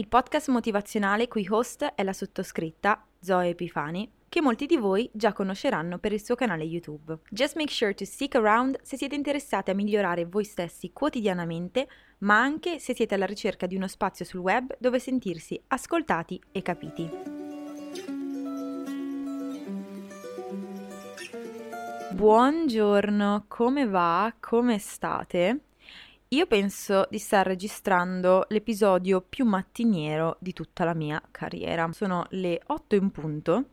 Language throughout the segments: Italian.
il podcast motivazionale cui host è la sottoscritta Zoe Epifani che molti di voi già conosceranno per il suo canale YouTube. Just make sure to stick around se siete interessati a migliorare voi stessi quotidianamente, ma anche se siete alla ricerca di uno spazio sul web dove sentirsi ascoltati e capiti. Buongiorno, come va? Come state? Io penso di star registrando l'episodio più mattiniero di tutta la mia carriera. Sono le 8 in punto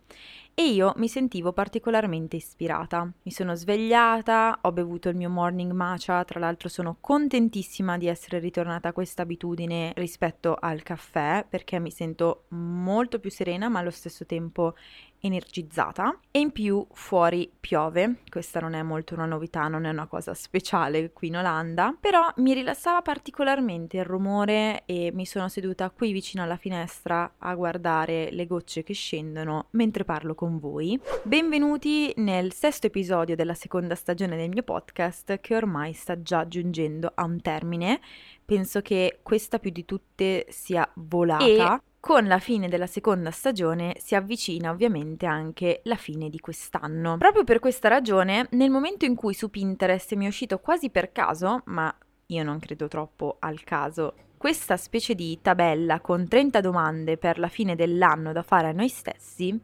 e io mi sentivo particolarmente ispirata. Mi sono svegliata, ho bevuto il mio morning matcha, tra l'altro sono contentissima di essere ritornata a questa abitudine rispetto al caffè perché mi sento molto più serena ma allo stesso tempo energizzata e in più fuori piove, questa non è molto una novità, non è una cosa speciale qui in Olanda, però mi rilassava particolarmente il rumore e mi sono seduta qui vicino alla finestra a guardare le gocce che scendono mentre parlo con voi. Benvenuti nel sesto episodio della seconda stagione del mio podcast che ormai sta già giungendo a un termine. Penso che questa più di tutte sia volata. E con la fine della seconda stagione si avvicina ovviamente anche la fine di quest'anno. Proprio per questa ragione, nel momento in cui su Pinterest mi è uscito quasi per caso, ma io non credo troppo al caso, questa specie di tabella con 30 domande per la fine dell'anno da fare a noi stessi,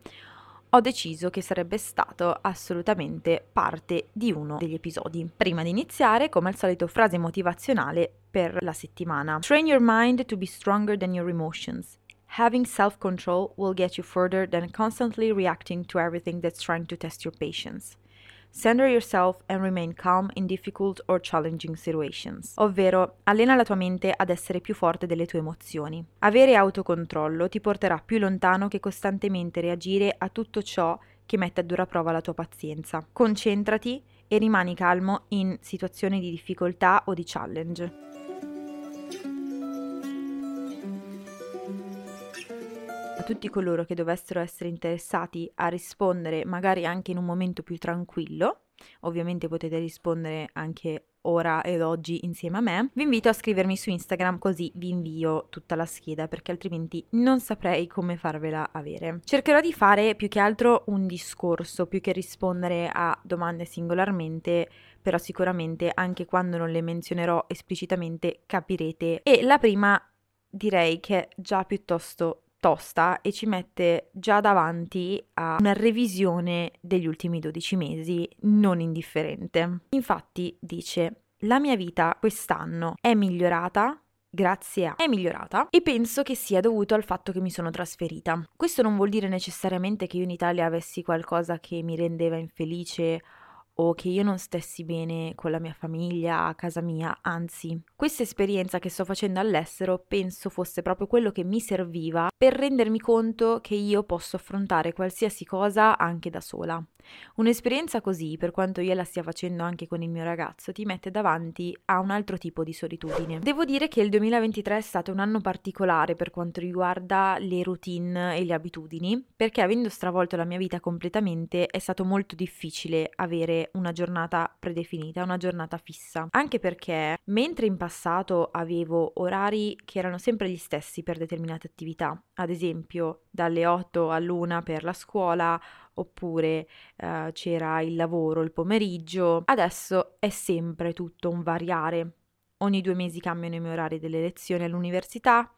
ho deciso che sarebbe stato assolutamente parte di uno degli episodi. Prima di iniziare, come al solito, frase motivazionale per la settimana. Train your mind to be stronger than your emotions. Having self control will get you further than constantly reacting to everything that's trying to test your patience. Center yourself and remain calm in difficult or challenging situations. Ovvero, allena la tua mente ad essere più forte delle tue emozioni. Avere autocontrollo ti porterà più lontano che costantemente reagire a tutto ciò che mette a dura prova la tua pazienza. Concentrati e rimani calmo in situazioni di difficoltà o di challenge. Tutti coloro che dovessero essere interessati a rispondere, magari anche in un momento più tranquillo, ovviamente potete rispondere anche ora ed oggi insieme a me, vi invito a scrivermi su Instagram così vi invio tutta la scheda perché altrimenti non saprei come farvela avere. Cercherò di fare più che altro un discorso più che rispondere a domande singolarmente, però sicuramente anche quando non le menzionerò esplicitamente capirete. E la prima direi che è già piuttosto tosta e ci mette già davanti a una revisione degli ultimi 12 mesi non indifferente. Infatti dice la mia vita quest'anno è migliorata grazie a è migliorata e penso che sia dovuto al fatto che mi sono trasferita. Questo non vuol dire necessariamente che io in Italia avessi qualcosa che mi rendeva infelice o che io non stessi bene con la mia famiglia, a casa mia, anzi, questa esperienza che sto facendo all'estero penso fosse proprio quello che mi serviva per rendermi conto che io posso affrontare qualsiasi cosa anche da sola. Un'esperienza così, per quanto io la stia facendo anche con il mio ragazzo, ti mette davanti a un altro tipo di solitudine. Devo dire che il 2023 è stato un anno particolare per quanto riguarda le routine e le abitudini, perché avendo stravolto la mia vita completamente è stato molto difficile avere una giornata predefinita, una giornata fissa. Anche perché mentre in passato avevo orari che erano sempre gli stessi per determinate attività, ad esempio dalle 8 all'1 per la scuola, oppure eh, c'era il lavoro il pomeriggio. Adesso è sempre tutto un variare. Ogni due mesi cambiano i miei orari delle lezioni all'università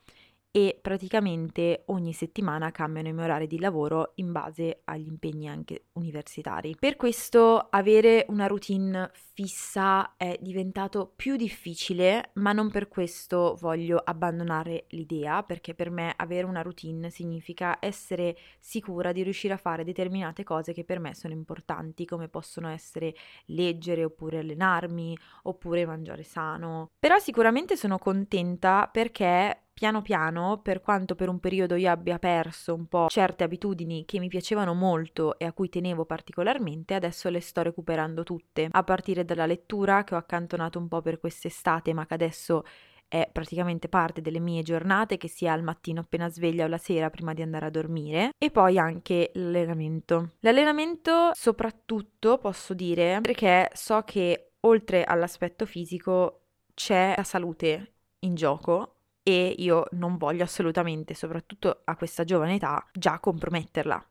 e praticamente ogni settimana cambiano i miei orari di lavoro in base agli impegni anche universitari. Per questo avere una routine fissa è diventato più difficile, ma non per questo voglio abbandonare l'idea, perché per me avere una routine significa essere sicura di riuscire a fare determinate cose che per me sono importanti, come possono essere leggere oppure allenarmi oppure mangiare sano. Però sicuramente sono contenta perché piano piano, per quanto per un periodo io abbia perso un po' certe abitudini che mi piacevano molto e a cui tenevo particolarmente, adesso le sto recuperando tutte, a partire dalla lettura che ho accantonato un po' per quest'estate, ma che adesso è praticamente parte delle mie giornate, che sia al mattino appena sveglia o la sera prima di andare a dormire, e poi anche l'allenamento. L'allenamento soprattutto posso dire perché so che oltre all'aspetto fisico c'è la salute in gioco e io non voglio assolutamente, soprattutto a questa giovane età, già comprometterla.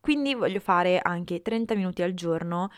Quindi voglio fare anche 30 minuti al giorno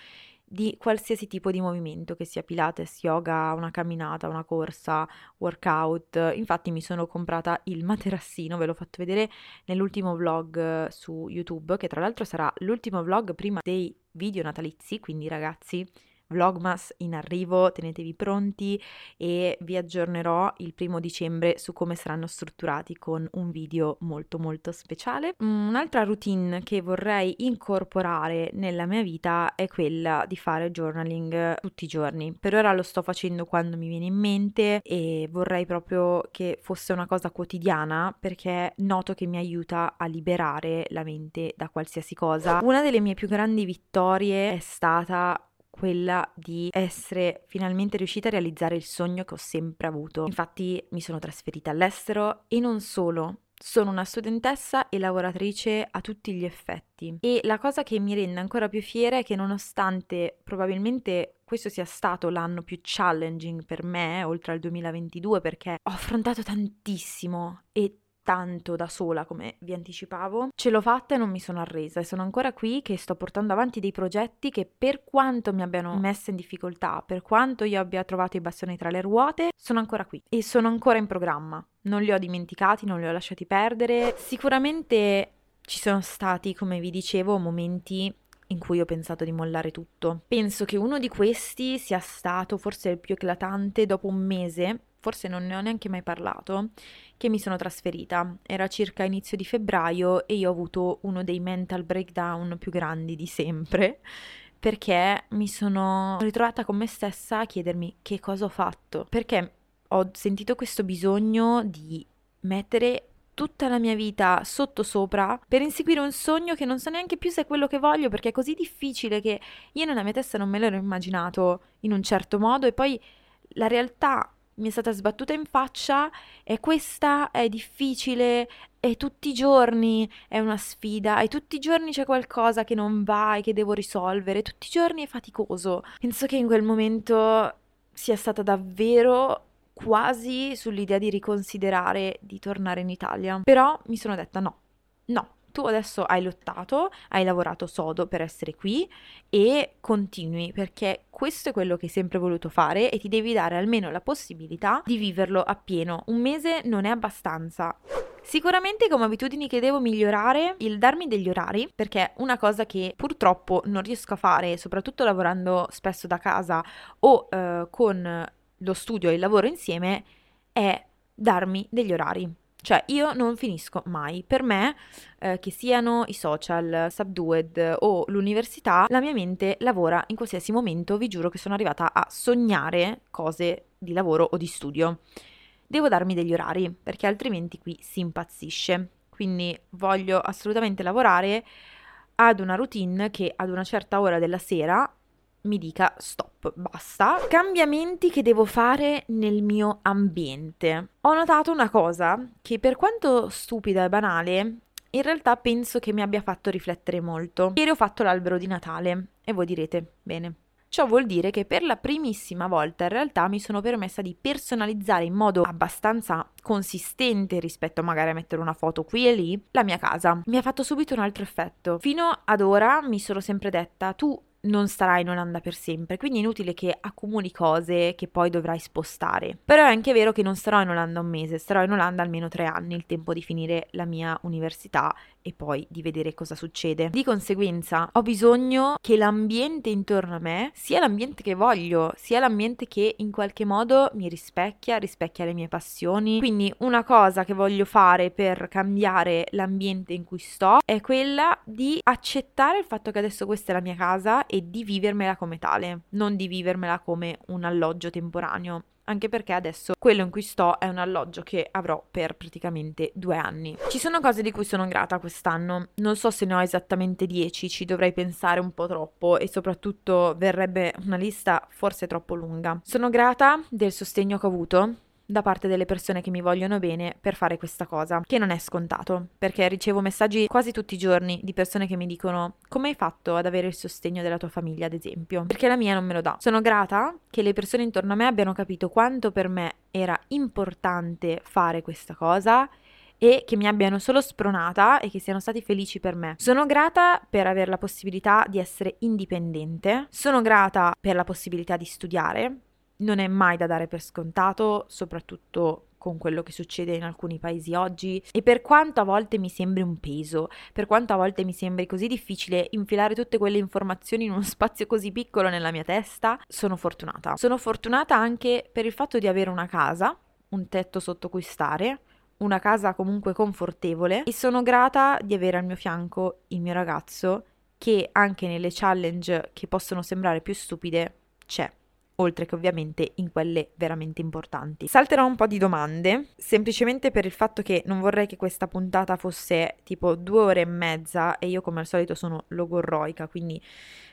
di qualsiasi tipo di movimento, che sia pilates, yoga, una camminata, una corsa, workout. Infatti mi sono comprata il materassino, ve l'ho fatto vedere nell'ultimo vlog su YouTube, che tra l'altro sarà l'ultimo vlog prima dei video natalizi, quindi ragazzi Vlogmas in arrivo, tenetevi pronti e vi aggiornerò il primo dicembre su come saranno strutturati con un video molto molto speciale. Un'altra routine che vorrei incorporare nella mia vita è quella di fare journaling tutti i giorni. Per ora lo sto facendo quando mi viene in mente e vorrei proprio che fosse una cosa quotidiana perché noto che mi aiuta a liberare la mente da qualsiasi cosa. Una delle mie più grandi vittorie è stata quella di essere finalmente riuscita a realizzare il sogno che ho sempre avuto. Infatti mi sono trasferita all'estero e non solo, sono una studentessa e lavoratrice a tutti gli effetti e la cosa che mi rende ancora più fiera è che nonostante probabilmente questo sia stato l'anno più challenging per me, oltre al 2022, perché ho affrontato tantissimo e tanto da sola, come vi anticipavo, ce l'ho fatta e non mi sono arresa e sono ancora qui che sto portando avanti dei progetti che per quanto mi abbiano messa in difficoltà, per quanto io abbia trovato i bastoni tra le ruote, sono ancora qui e sono ancora in programma. Non li ho dimenticati, non li ho lasciati perdere. Sicuramente ci sono stati, come vi dicevo, momenti in cui ho pensato di mollare tutto. Penso che uno di questi sia stato forse il più eclatante dopo un mese forse non ne ho neanche mai parlato, che mi sono trasferita. Era circa inizio di febbraio e io ho avuto uno dei mental breakdown più grandi di sempre perché mi sono ritrovata con me stessa a chiedermi che cosa ho fatto, perché ho sentito questo bisogno di mettere tutta la mia vita sotto sopra per inseguire un sogno che non so neanche più se è quello che voglio perché è così difficile che io nella mia testa non me l'ero immaginato in un certo modo e poi la realtà mi è stata sbattuta in faccia e questa è difficile e tutti i giorni è una sfida e tutti i giorni c'è qualcosa che non va e che devo risolvere, tutti i giorni è faticoso. Penso che in quel momento sia stata davvero quasi sull'idea di riconsiderare di tornare in Italia. Però mi sono detta no, no, tu adesso hai lottato, hai lavorato sodo per essere qui e continui perché questo è quello che hai sempre voluto fare e ti devi dare almeno la possibilità di viverlo appieno. Un mese non è abbastanza. Sicuramente come abitudini che devo migliorare il darmi degli orari, perché una cosa che purtroppo non riesco a fare, soprattutto lavorando spesso da casa o eh, con lo studio e il lavoro insieme, è darmi degli orari. Cioè, io non finisco mai. Per me, eh, che siano i social, Subdued o l'università, la mia mente lavora in qualsiasi momento. Vi giuro che sono arrivata a sognare cose di lavoro o di studio. Devo darmi degli orari, perché altrimenti qui si impazzisce. Quindi voglio assolutamente lavorare ad una routine che ad una certa ora della sera mi dica stop, basta. Cambiamenti che devo fare nel mio ambiente. Ho notato una cosa che per quanto stupida e banale, in realtà penso che mi abbia fatto riflettere molto. Ieri ho fatto l'albero di Natale e voi direte, bene. Ciò vuol dire che per la primissima volta in realtà mi sono permessa di personalizzare in modo abbastanza consistente rispetto magari a mettere una foto qui e lì la mia casa. Mi ha fatto subito un altro effetto. Fino ad ora mi sono sempre detta tu non starai in Olanda per sempre, quindi è inutile che accumuli cose che poi dovrai spostare. Però è anche vero che non starò in Olanda un mese, starò in Olanda almeno tre anni, il tempo di finire la mia università e poi di vedere cosa succede. Di conseguenza ho bisogno che l'ambiente intorno a me sia l'ambiente che voglio, sia l'ambiente che in qualche modo mi rispecchia, rispecchia le mie passioni. Quindi una cosa che voglio fare per cambiare l'ambiente in cui sto è quella di accettare il fatto che adesso questa è la mia casa e di vivermela come tale, non di vivermela come un alloggio temporaneo anche perché adesso quello in cui sto è un alloggio che avrò per praticamente due anni. Ci sono cose di cui sono grata quest'anno, non so se ne ho esattamente dieci, ci dovrei pensare un po' troppo e soprattutto verrebbe una lista forse troppo lunga. Sono grata del sostegno che ho avuto da parte delle persone che mi vogliono bene per fare questa cosa, che non è scontato, perché ricevo messaggi quasi tutti i giorni di persone che mi dicono come hai fatto ad avere il sostegno della tua famiglia, ad esempio, perché la mia non me lo dà. Sono grata che le persone intorno a me abbiano capito quanto per me era importante fare questa cosa e che mi abbiano solo spronata e che siano stati felici per me. Sono grata per avere la possibilità di essere indipendente, sono grata per la possibilità di studiare, non è mai da dare per scontato, soprattutto con quello che succede in alcuni paesi oggi e per quanto a volte mi sembri un peso, per quanto a volte mi sembri così difficile infilare tutte quelle informazioni in uno spazio così piccolo nella mia testa, sono fortunata. Sono fortunata anche per il fatto di avere una casa, un tetto sotto cui stare, una casa comunque confortevole e sono grata di avere al mio fianco il mio ragazzo che anche nelle challenge che possono sembrare più stupide c'è oltre che ovviamente in quelle veramente importanti. Salterò un po' di domande, semplicemente per il fatto che non vorrei che questa puntata fosse tipo due ore e mezza e io come al solito sono logorroica, quindi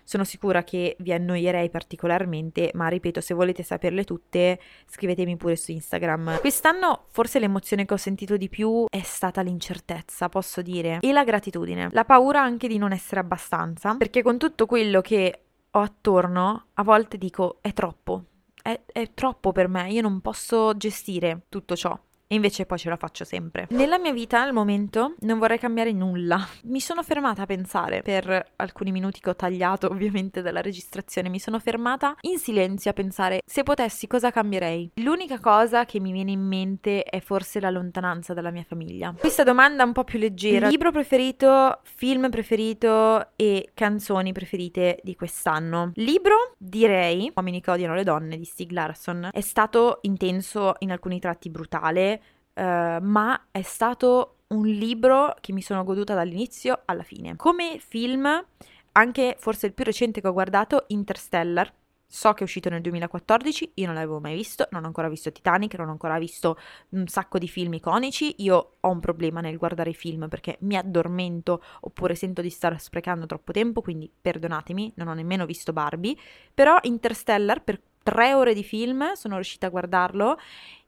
sono sicura che vi annoierei particolarmente, ma ripeto, se volete saperle tutte, scrivetemi pure su Instagram. Quest'anno forse l'emozione che ho sentito di più è stata l'incertezza, posso dire, e la gratitudine, la paura anche di non essere abbastanza, perché con tutto quello che ho attorno, a volte dico è troppo, è, è troppo per me, io non posso gestire tutto ciò e invece poi ce la faccio sempre. Nella mia vita al momento non vorrei cambiare nulla. Mi sono fermata a pensare per alcuni minuti che ho tagliato ovviamente dalla registrazione, mi sono fermata in silenzio a pensare se potessi cosa cambierei. L'unica cosa che mi viene in mente è forse la lontananza dalla mia famiglia. Questa domanda un po' più leggera. Libro preferito, film preferito e canzoni preferite di quest'anno. Libro direi Uomini che odiano le donne di Stieg Larsson. È stato intenso in alcuni tratti brutale eh, ma è stato un libro che mi sono goduta dall'inizio alla fine. Come film, anche forse il più recente che ho guardato, Interstellar. So che è uscito nel 2014, io non l'avevo mai visto, non ho ancora visto Titanic, non ho ancora visto un sacco di film iconici. Io ho un problema nel guardare film perché mi addormento oppure sento di stare sprecando troppo tempo, quindi perdonatemi, non ho nemmeno visto Barbie. Però Interstellar per tre ore di film sono riuscita a guardarlo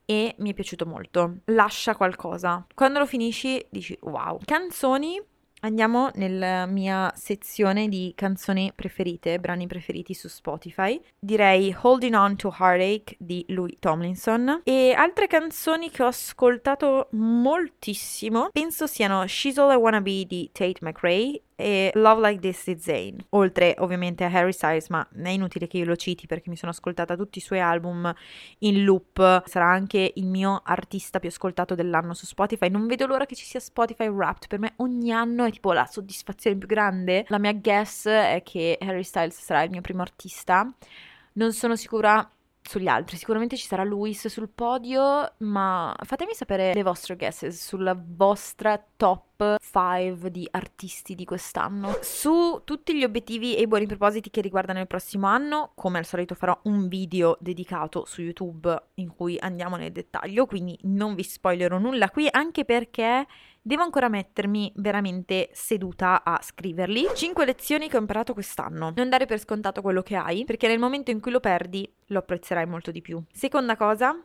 e mi è piaciuto molto. Lascia qualcosa. Quando lo finisci dici wow. Canzoni Andiamo nella mia sezione di canzoni preferite, brani preferiti su Spotify. Direi Holding On to Heartache di Louis Tomlinson. E altre canzoni che ho ascoltato moltissimo, penso siano She's All I Wanna Be di Tate McRae e Love Like This di Zayn. Oltre ovviamente a Harry Styles, ma è inutile che io lo citi perché mi sono ascoltata tutti i suoi album in loop. Sarà anche il mio artista più ascoltato dell'anno su Spotify. Non vedo l'ora che ci sia Spotify Wrapped. Per me ogni anno è tipo la soddisfazione più grande. La mia guess è che Harry Styles sarà il mio primo artista. Non sono sicura sugli altri. Sicuramente ci sarà Luis sul podio, ma fatemi sapere le vostre guesses sulla vostra top 5 di artisti di quest'anno. Su tutti gli obiettivi e i buoni propositi che riguardano il prossimo anno, come al solito farò un video dedicato su YouTube in cui andiamo nel dettaglio, quindi non vi spoilerò nulla qui, anche perché Devo ancora mettermi veramente seduta a scriverli. 5 lezioni che ho imparato quest'anno. Non dare per scontato quello che hai, perché nel momento in cui lo perdi lo apprezzerai molto di più. Seconda cosa,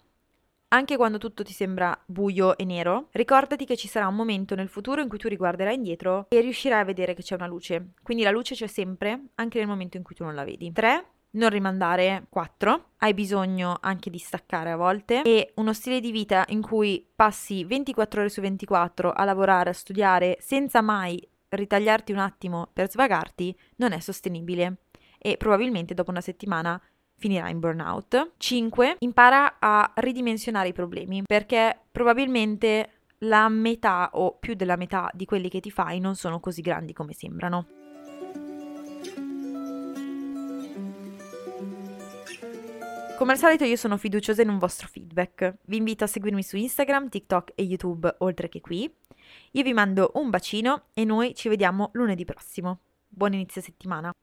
anche quando tutto ti sembra buio e nero, ricordati che ci sarà un momento nel futuro in cui tu riguarderai indietro e riuscirai a vedere che c'è una luce. Quindi la luce c'è sempre, anche nel momento in cui tu non la vedi. 3 non rimandare 4, hai bisogno anche di staccare a volte e uno stile di vita in cui passi 24 ore su 24 a lavorare, a studiare senza mai ritagliarti un attimo per svagarti non è sostenibile e probabilmente dopo una settimana finirà in burnout. 5. Impara a ridimensionare i problemi perché probabilmente la metà o più della metà di quelli che ti fai non sono così grandi come sembrano. Come al solito io sono fiduciosa in un vostro feedback. Vi invito a seguirmi su Instagram, TikTok e YouTube, oltre che qui. Io vi mando un bacino e noi ci vediamo lunedì prossimo. Buon inizio settimana.